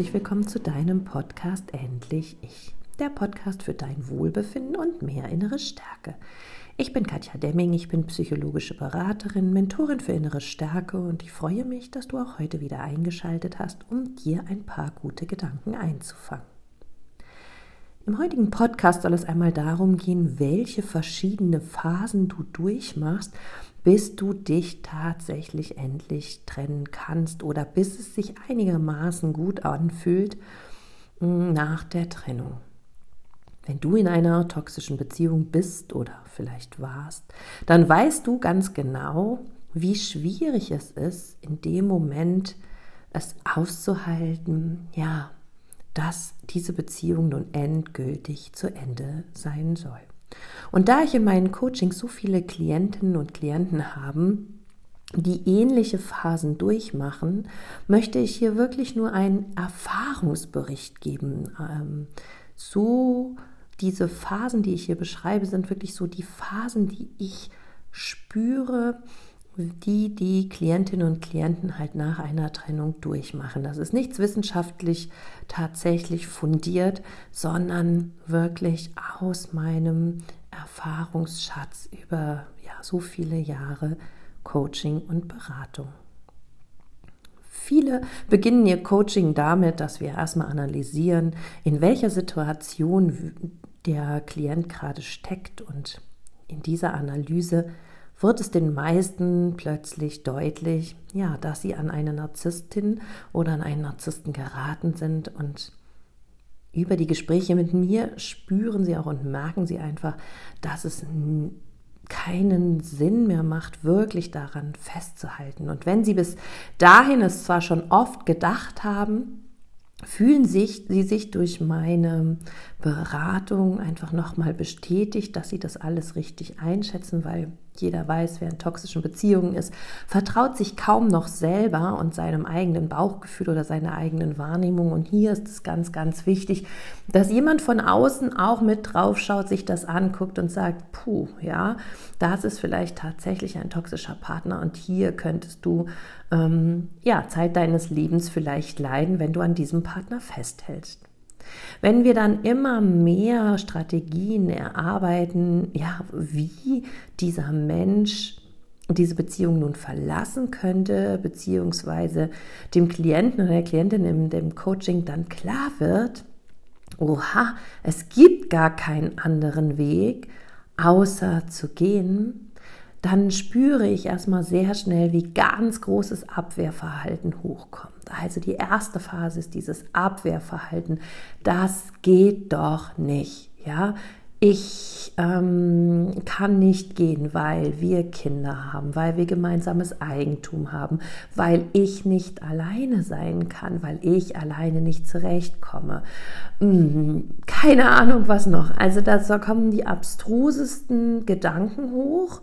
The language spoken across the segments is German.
herzlich willkommen zu deinem Podcast Endlich Ich. Der Podcast für dein Wohlbefinden und mehr innere Stärke. Ich bin Katja Demming, ich bin psychologische Beraterin, Mentorin für innere Stärke und ich freue mich, dass du auch heute wieder eingeschaltet hast, um dir ein paar gute Gedanken einzufangen. Im heutigen Podcast soll es einmal darum gehen, welche verschiedene Phasen du durchmachst, bis du dich tatsächlich endlich trennen kannst oder bis es sich einigermaßen gut anfühlt mm, nach der Trennung. Wenn du in einer toxischen Beziehung bist oder vielleicht warst, dann weißt du ganz genau, wie schwierig es ist, in dem Moment es auszuhalten, ja, dass diese Beziehung nun endgültig zu Ende sein soll. Und da ich in meinen Coachings so viele Klientinnen und Klienten habe, die ähnliche Phasen durchmachen, möchte ich hier wirklich nur einen Erfahrungsbericht geben. Ähm, so diese Phasen, die ich hier beschreibe, sind wirklich so die Phasen, die ich spüre, die die Klientinnen und Klienten halt nach einer Trennung durchmachen. Das ist nichts wissenschaftlich tatsächlich fundiert, sondern wirklich aus meinem Erfahrungsschatz über ja, so viele Jahre Coaching und Beratung. Viele beginnen ihr Coaching damit, dass wir erstmal analysieren, in welcher Situation der Klient gerade steckt und in dieser Analyse wird es den meisten plötzlich deutlich, ja, dass sie an eine Narzisstin oder an einen Narzissten geraten sind und über die Gespräche mit mir spüren sie auch und merken sie einfach, dass es keinen Sinn mehr macht, wirklich daran festzuhalten. Und wenn sie bis dahin es zwar schon oft gedacht haben, fühlen sich, sie sich durch meine Beratung einfach nochmal bestätigt, dass sie das alles richtig einschätzen, weil jeder weiß, wer in toxischen Beziehungen ist, vertraut sich kaum noch selber und seinem eigenen Bauchgefühl oder seiner eigenen Wahrnehmung. Und hier ist es ganz, ganz wichtig, dass jemand von außen auch mit drauf schaut, sich das anguckt und sagt, puh, ja, das ist vielleicht tatsächlich ein toxischer Partner und hier könntest du ähm, ja Zeit deines Lebens vielleicht leiden, wenn du an diesem Partner festhältst. Wenn wir dann immer mehr Strategien erarbeiten, ja, wie dieser Mensch diese Beziehung nun verlassen könnte, beziehungsweise dem Klienten oder der Klientin in dem Coaching dann klar wird, oha, es gibt gar keinen anderen Weg, außer zu gehen, dann spüre ich erstmal sehr schnell, wie ganz großes Abwehrverhalten hochkommt. Also die erste Phase ist dieses Abwehrverhalten. Das geht doch nicht. Ja, ich ähm, kann nicht gehen, weil wir Kinder haben, weil wir gemeinsames Eigentum haben, weil ich nicht alleine sein kann, weil ich alleine nicht zurechtkomme. Hm, keine Ahnung, was noch. Also da kommen die abstrusesten Gedanken hoch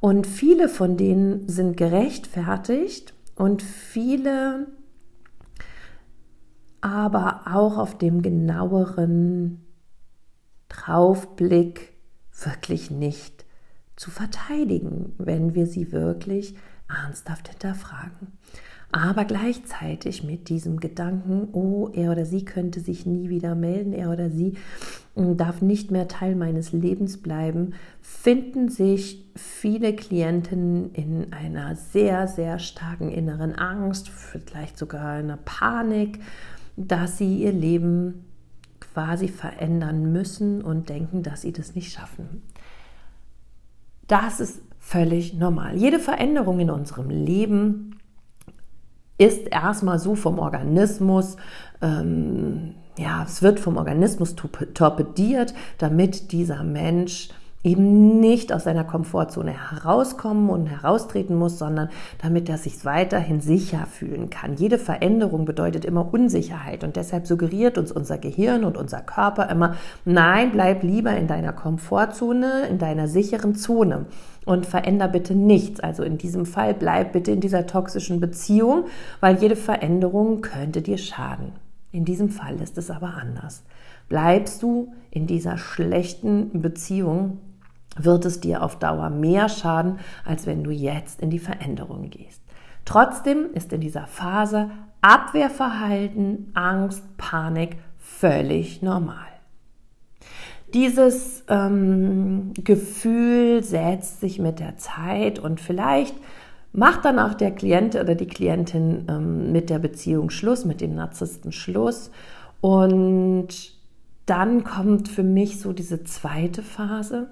und viele von denen sind gerechtfertigt und viele aber auch auf dem genaueren Draufblick wirklich nicht zu verteidigen, wenn wir sie wirklich ernsthaft hinterfragen aber gleichzeitig mit diesem Gedanken, oh, er oder sie könnte sich nie wieder melden, er oder sie hm, darf nicht mehr Teil meines Lebens bleiben, finden sich viele Klienten in einer sehr, sehr starken inneren Angst, vielleicht sogar einer Panik, dass sie ihr Leben quasi verändern müssen und denken, dass sie das nicht schaffen. Das ist völlig normal. Jede Veränderung in unserem Leben ist erstmal so vom Organismus, ähm, ja, es wird vom Organismus torpediert, damit dieser Mensch eben nicht aus seiner Komfortzone herauskommen und heraustreten muss, sondern damit er sich weiterhin sicher fühlen kann. Jede Veränderung bedeutet immer Unsicherheit und deshalb suggeriert uns unser Gehirn und unser Körper immer, nein, bleib lieber in deiner Komfortzone, in deiner sicheren Zone und veränder bitte nichts. Also in diesem Fall bleib bitte in dieser toxischen Beziehung, weil jede Veränderung könnte dir schaden. In diesem Fall ist es aber anders. Bleibst du in dieser schlechten Beziehung, wird es dir auf Dauer mehr schaden, als wenn du jetzt in die Veränderung gehst. Trotzdem ist in dieser Phase Abwehrverhalten, Angst, Panik völlig normal. Dieses ähm, Gefühl setzt sich mit der Zeit und vielleicht macht dann auch der Klient oder die Klientin ähm, mit der Beziehung Schluss, mit dem Narzissten Schluss. Und dann kommt für mich so diese zweite Phase.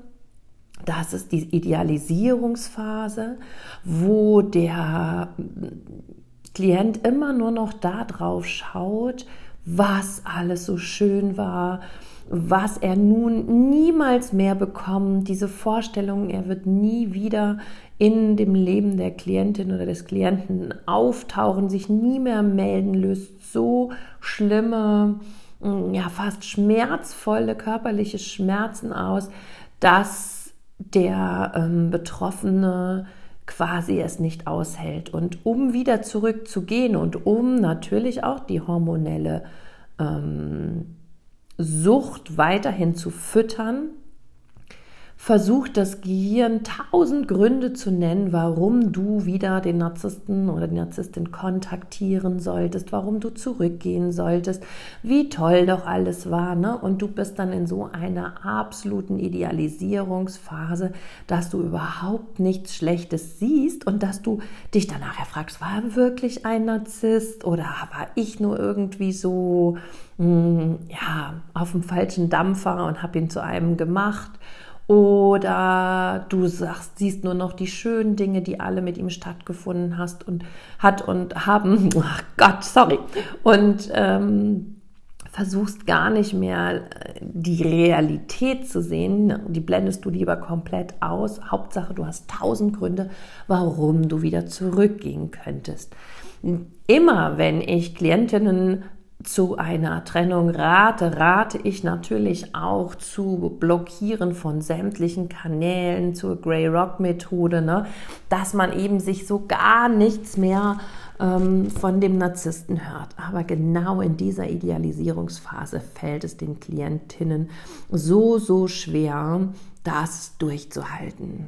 Das ist die Idealisierungsphase, wo der Klient immer nur noch darauf schaut, was alles so schön war, was er nun niemals mehr bekommt, diese Vorstellung, er wird nie wieder in dem Leben der Klientin oder des Klienten auftauchen, sich nie mehr melden, löst so schlimme, mm, ja fast schmerzvolle körperliche Schmerzen aus, dass der ähm, Betroffene quasi es nicht aushält. Und um wieder zurückzugehen und um natürlich auch die hormonelle ähm, Sucht weiterhin zu füttern, versucht das Gehirn tausend Gründe zu nennen, warum du wieder den Narzissten oder die Narzisstin kontaktieren solltest, warum du zurückgehen solltest, wie toll doch alles war. Ne? Und du bist dann in so einer absoluten Idealisierungsphase, dass du überhaupt nichts Schlechtes siehst und dass du dich dann nachher fragst, war er wirklich ein Narzisst oder war ich nur irgendwie so hm, ja, auf dem falschen Dampfer und habe ihn zu einem gemacht. Oder du sagst, siehst nur noch die schönen Dinge, die alle mit ihm stattgefunden hast und hat und haben. Ach Gott, sorry. Und ähm, versuchst gar nicht mehr die Realität zu sehen. Die blendest du lieber komplett aus. Hauptsache, du hast tausend Gründe, warum du wieder zurückgehen könntest. Immer wenn ich Klientinnen zu einer Trennung rate, rate ich natürlich auch zu Blockieren von sämtlichen Kanälen, zur Grey Rock Methode, ne? dass man eben sich so gar nichts mehr ähm, von dem Narzissten hört. Aber genau in dieser Idealisierungsphase fällt es den Klientinnen so, so schwer, das durchzuhalten.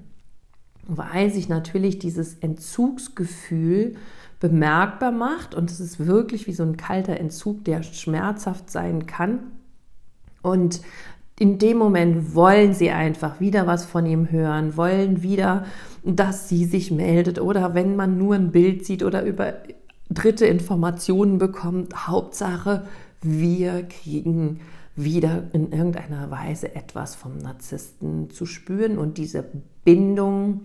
Weil sich natürlich dieses Entzugsgefühl bemerkbar macht und es ist wirklich wie so ein kalter Entzug, der schmerzhaft sein kann. Und in dem Moment wollen sie einfach wieder was von ihm hören, wollen wieder, dass sie sich meldet oder wenn man nur ein Bild sieht oder über dritte Informationen bekommt, Hauptsache, wir kriegen wieder in irgendeiner Weise etwas vom Narzissten zu spüren und diese Bindung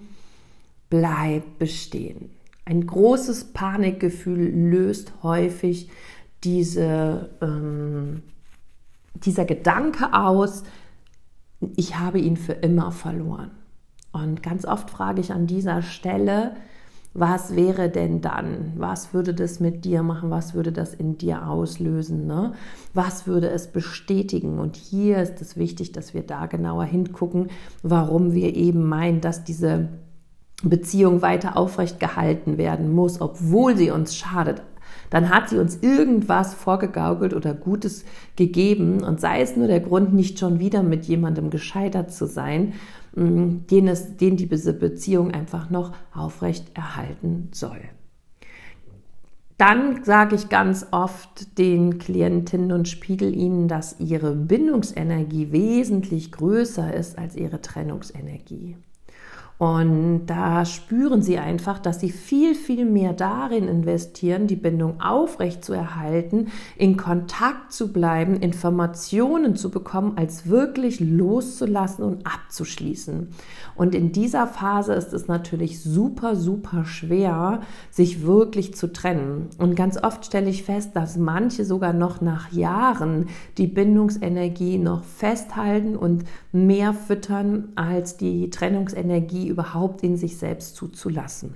bleibt bestehen. Ein großes Panikgefühl löst häufig diese, ähm, dieser Gedanke aus, ich habe ihn für immer verloren. Und ganz oft frage ich an dieser Stelle, was wäre denn dann? Was würde das mit dir machen? Was würde das in dir auslösen? Ne? Was würde es bestätigen? Und hier ist es wichtig, dass wir da genauer hingucken, warum wir eben meinen, dass diese Beziehung weiter aufrecht gehalten werden muss, obwohl sie uns schadet, dann hat sie uns irgendwas vorgegaukelt oder Gutes gegeben und sei es nur der Grund, nicht schon wieder mit jemandem gescheitert zu sein, mm, den, es, den diese Beziehung einfach noch aufrecht erhalten soll. Dann sage ich ganz oft den Klientinnen und spiegel ihnen, dass ihre Bindungsenergie wesentlich größer ist als ihre Trennungsenergie. Und da spüren sie einfach, dass sie viel, viel mehr darin investieren, die Bindung aufrecht zu erhalten, in Kontakt zu bleiben, Informationen zu bekommen, als wirklich loszulassen und abzuschließen. Und in dieser Phase ist es natürlich super, super schwer, sich wirklich zu trennen. Und ganz oft stelle ich fest, dass manche sogar noch nach Jahren die Bindungsenergie noch festhalten und mehr füttern als die Trennungsenergie überhaupt in sich selbst zuzulassen.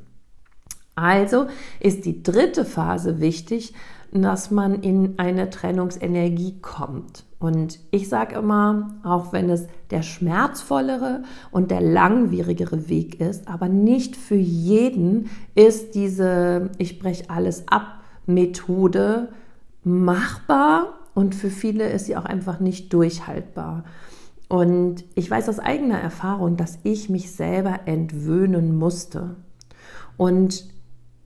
Also ist die dritte Phase wichtig, dass man in eine Trennungsenergie kommt. Und ich sage immer, auch wenn es der schmerzvollere und der langwierigere Weg ist, aber nicht für jeden ist diese Ich breche alles ab Methode machbar und für viele ist sie auch einfach nicht durchhaltbar. Und ich weiß aus eigener Erfahrung, dass ich mich selber entwöhnen musste. Und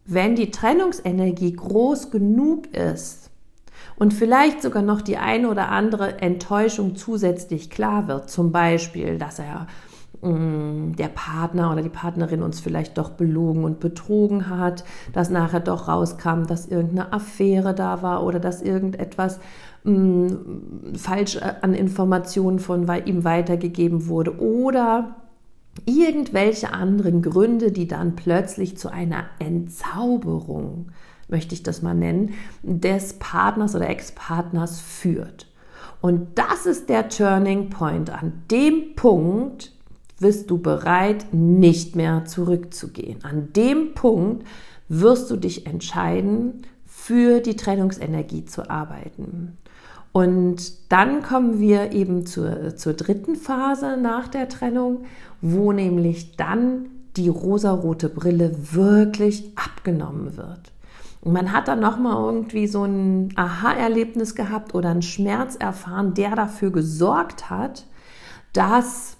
wenn die Trennungsenergie groß genug ist und vielleicht sogar noch die eine oder andere Enttäuschung zusätzlich klar wird, zum Beispiel, dass er mm, der Partner oder die Partnerin uns vielleicht doch belogen und betrogen hat, dass nachher doch rauskam, dass irgendeine Affäre da war oder dass irgendetwas mh, mm, falsch äh, an Informationen von ihm weitergegeben wurde oder irgendwelche anderen Gründe, die dann plötzlich zu einer Entzauberung, möchte ich das mal nennen, des Partners oder Ex-Partners führt. Und das ist der Turning Point. An dem Punkt bist du bereit, nicht mehr zurückzugehen. An dem Punkt wirst du dich entscheiden, für die Trennungsenergie zu arbeiten. Und dann kommen wir eben zur, zur dritten Phase nach der Trennung, wo nämlich dann die rosarote Brille wirklich abgenommen wird. Und man hat dann nochmal irgendwie so ein Aha-Erlebnis gehabt oder einen Schmerz erfahren, der dafür gesorgt hat, dass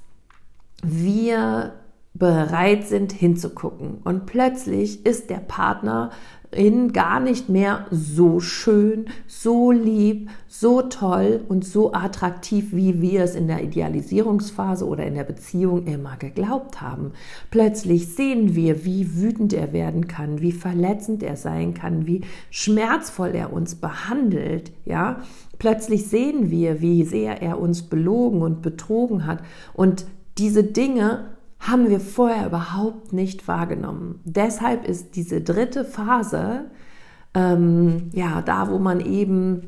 wir bereit sind hinzugucken. Und plötzlich ist der Partner in gar nicht mehr so schön, so lieb, so toll und so attraktiv, wie wir es in der Idealisierungsphase oder in der Beziehung immer geglaubt haben. Plötzlich sehen wir, wie wütend er werden kann, wie verletzend er sein kann, wie schmerzvoll er uns behandelt, ja. Plötzlich sehen wir, wie sehr er uns belogen und betrogen hat und diese Dinge haben wir vorher überhaupt nicht wahrgenommen. Deshalb ist diese dritte Phase, ähm, ja, da wo man eben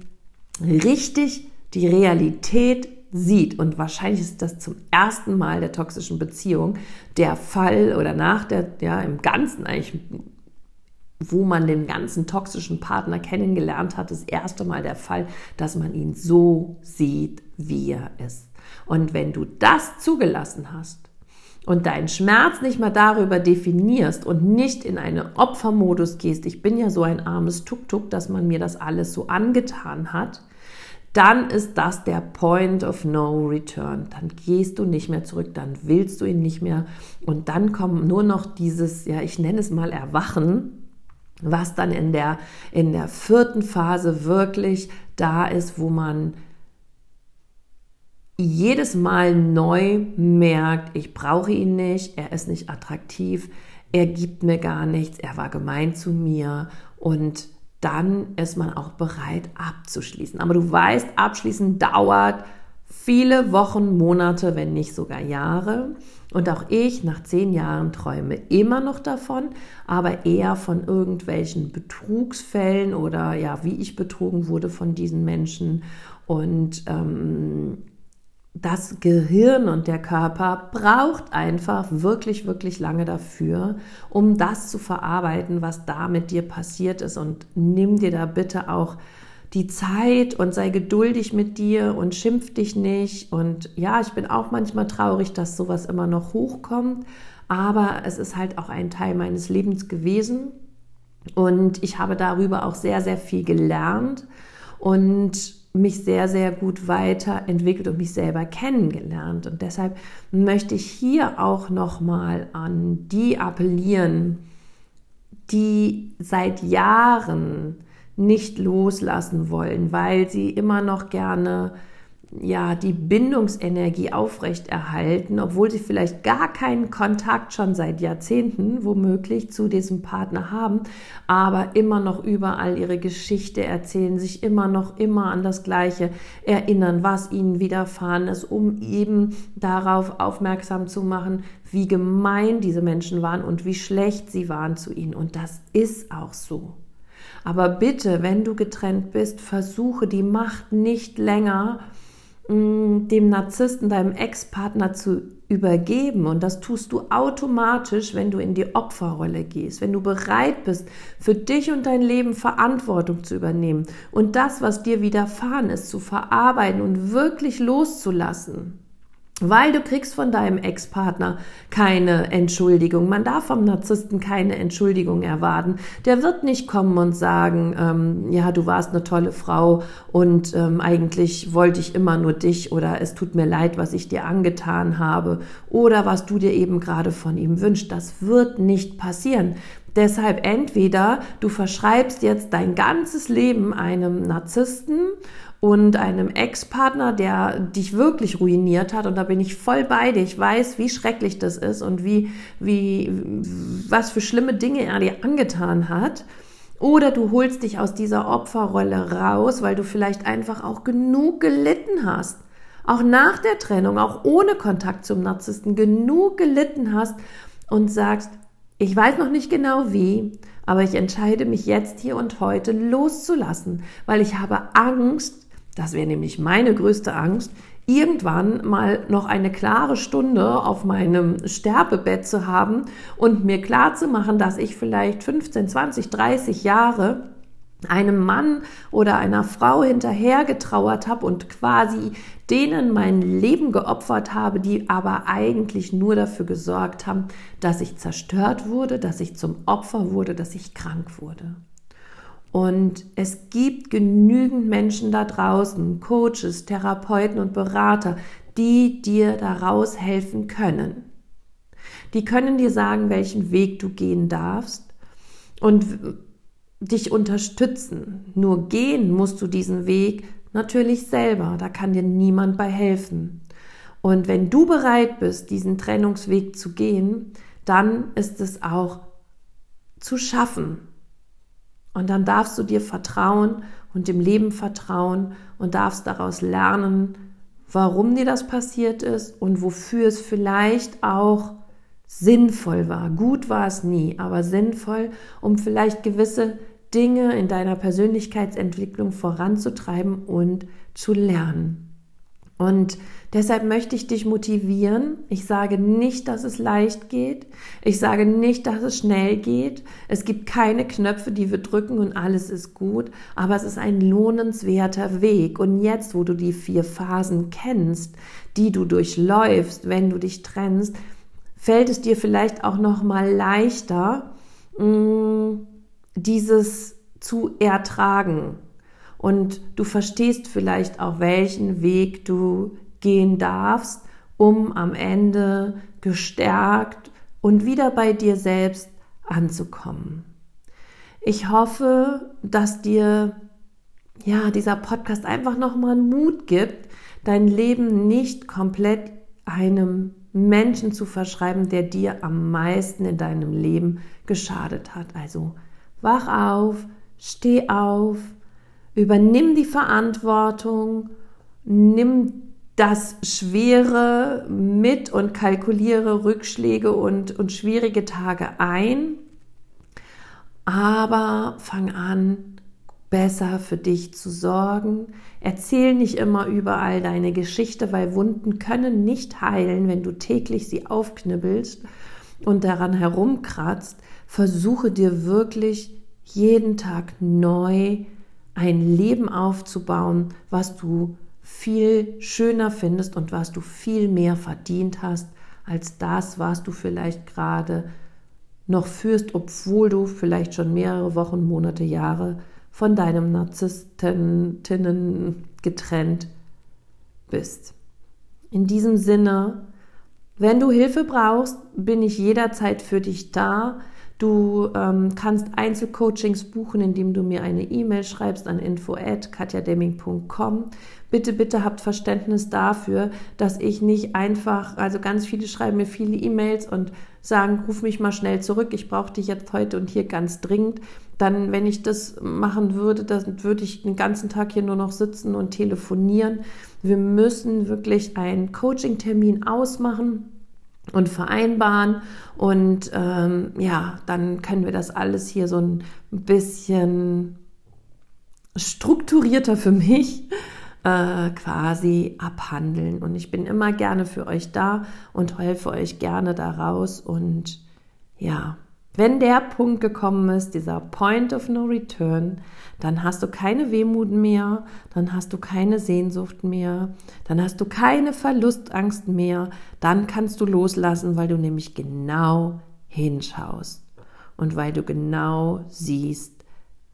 richtig die Realität sieht. Und wahrscheinlich ist das zum ersten Mal der toxischen Beziehung der Fall oder nach der, ja, im Ganzen eigentlich, wo man den ganzen toxischen Partner kennengelernt hat, das erste Mal der Fall, dass man ihn so sieht, wie er ist. Und wenn du das zugelassen hast, und deinen Schmerz nicht mal darüber definierst und nicht in einen Opfermodus gehst, ich bin ja so ein armes Tuk-Tuk, dass man mir das alles so angetan hat, dann ist das der Point of No Return. Dann gehst du nicht mehr zurück, dann willst du ihn nicht mehr und dann kommt nur noch dieses, ja, ich nenne es mal Erwachen, was dann in der, in der vierten Phase wirklich da ist, wo man jedes Mal neu merkt, ich brauche ihn nicht, er ist nicht attraktiv, er gibt mir gar nichts, er war gemein zu mir und dann ist man auch bereit abzuschließen. Aber du weißt, abschließen dauert viele Wochen, Monate, wenn nicht sogar Jahre. Und auch ich nach zehn Jahren träume immer noch davon, aber eher von irgendwelchen Betrugsfällen oder ja, wie ich betrogen wurde von diesen Menschen. Und ähm, das Gehirn und der Körper braucht einfach wirklich, wirklich lange dafür, um das zu verarbeiten, was da mit dir passiert ist. Und nimm dir da bitte auch die Zeit und sei geduldig mit dir und schimpf dich nicht. Und ja, ich bin auch manchmal traurig, dass sowas immer noch hochkommt, aber es ist halt auch ein Teil meines Lebens gewesen. Und ich habe darüber auch sehr, sehr viel gelernt. Und mich sehr, sehr gut weiterentwickelt und mich selber kennengelernt. Und deshalb möchte ich hier auch nochmal an die appellieren, die seit Jahren nicht loslassen wollen, weil sie immer noch gerne ja, die Bindungsenergie aufrechterhalten, obwohl sie vielleicht gar keinen Kontakt schon seit Jahrzehnten womöglich zu diesem Partner haben, aber immer noch überall ihre Geschichte erzählen, sich immer noch immer an das Gleiche erinnern, was ihnen widerfahren ist, um eben darauf aufmerksam zu machen, wie gemein diese Menschen waren und wie schlecht sie waren zu ihnen. Und das ist auch so. Aber bitte, wenn du getrennt bist, versuche die Macht nicht länger dem Narzissten, deinem Ex-Partner zu übergeben. Und das tust du automatisch, wenn du in die Opferrolle gehst, wenn du bereit bist, für dich und dein Leben Verantwortung zu übernehmen und das, was dir widerfahren ist, zu verarbeiten und wirklich loszulassen weil du kriegst von deinem Ex-Partner keine Entschuldigung. Man darf vom Narzissten keine Entschuldigung erwarten. Der wird nicht kommen und sagen, ähm, ja, du warst eine tolle Frau und ähm, eigentlich wollte ich immer nur dich oder es tut mir leid, was ich dir angetan habe oder was du dir eben gerade von ihm wünschst. Das wird nicht passieren. Deshalb entweder du verschreibst jetzt dein ganzes Leben einem Narzissten und einem Ex-Partner, der dich wirklich ruiniert hat. Und da bin ich voll bei dir. Ich weiß, wie schrecklich das ist und wie, wie, was für schlimme Dinge er dir angetan hat. Oder du holst dich aus dieser Opferrolle raus, weil du vielleicht einfach auch genug gelitten hast. Auch nach der Trennung, auch ohne Kontakt zum Narzissten, genug gelitten hast und sagst, ich weiß noch nicht genau wie, aber ich entscheide mich jetzt hier und heute loszulassen, weil ich habe Angst, das wäre nämlich meine größte Angst, irgendwann mal noch eine klare Stunde auf meinem Sterbebett zu haben und mir klar zu machen, dass ich vielleicht 15, 20, 30 Jahre einem Mann oder einer Frau hinterher getrauert habe und quasi denen mein Leben geopfert habe, die aber eigentlich nur dafür gesorgt haben, dass ich zerstört wurde, dass ich zum Opfer wurde, dass ich krank wurde. Und es gibt genügend Menschen da draußen, Coaches, Therapeuten und Berater, die dir daraus helfen können. Die können dir sagen, welchen Weg du gehen darfst und dich unterstützen. Nur gehen musst du diesen Weg natürlich selber. Da kann dir niemand bei helfen. Und wenn du bereit bist, diesen Trennungsweg zu gehen, dann ist es auch zu schaffen. Und dann darfst du dir vertrauen und dem Leben vertrauen und darfst daraus lernen, warum dir das passiert ist und wofür es vielleicht auch sinnvoll war. Gut war es nie, aber sinnvoll, um vielleicht gewisse Dinge in deiner Persönlichkeitsentwicklung voranzutreiben und zu lernen. Und deshalb möchte ich dich motivieren. Ich sage nicht, dass es leicht geht. Ich sage nicht, dass es schnell geht. Es gibt keine Knöpfe, die wir drücken und alles ist gut. Aber es ist ein lohnenswerter Weg. Und jetzt, wo du die vier Phasen kennst, die du durchläufst, wenn du dich trennst, fällt es dir vielleicht auch noch mal leichter, mm, dieses zu ertragen und du verstehst vielleicht auch, welchen Weg du gehen darfst, um am Ende gestärkt und wieder bei dir selbst anzukommen. Ich hoffe, dass dir ja dieser Podcast einfach nochmal Mut gibt, dein Leben nicht komplett einem Menschen zu verschreiben, der dir am meisten in deinem Leben geschadet hat. Also wach auf, steh auf, Übernimm die Verantwortung, nimm das Schwere mit und kalkuliere Rückschläge und, und schwierige Tage ein, aber fang an, besser für dich zu sorgen. Erzähl nicht immer überall deine Geschichte, weil Wunden können nicht heilen, wenn du täglich sie aufknibbelst und daran herumkratzt. Versuche dir wirklich jeden Tag neu ein Leben aufzubauen, was du viel schöner findest und was du viel mehr verdient hast als das, was du vielleicht gerade noch führst, obwohl du vielleicht schon mehrere Wochen, Monate, Jahre von deinem Narzisstinnen getrennt bist. In diesem Sinne, wenn du Hilfe brauchst, bin ich jederzeit für dich da. Du ähm, kannst Einzelcoachings buchen, indem du mir eine E-Mail schreibst an info@katjademming.com. Bitte, bitte habt Verständnis dafür, dass ich nicht einfach, also ganz viele schreiben mir viele E-Mails und sagen, ruf mich mal schnell zurück, ich brauche dich jetzt heute und hier ganz dringend. Dann, wenn ich das machen würde, dann würde ich den ganzen Tag hier nur noch sitzen und telefonieren. Wir müssen wirklich einen Coaching-Termin ausmachen und vereinbaren. Und ähm, ja, dann können wir das alles hier so ein bisschen strukturierter für mich äh, quasi abhandeln. Und ich bin immer gerne für euch da und helfe euch gerne daraus. Und ja, wenn der Punkt gekommen ist, dieser Point of No Return, dann hast du keine Wehmut mehr, dann hast du keine Sehnsucht mehr, dann hast du keine Verlustangst mehr, dann kannst du loslassen, weil du nämlich genau hinschaust und weil du genau siehst,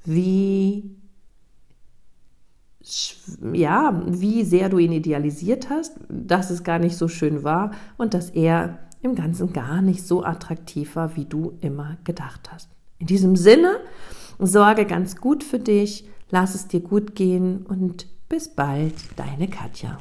wie ja, wie sehr du ihn idealisiert hast, dass es gar nicht so schön war und dass er im Ganzen gar nicht so attraktiv war, wie du immer gedacht hast. In diesem Sinne, sorge ganz gut für dich, lass es dir gut gehen und bis bald, deine Katja.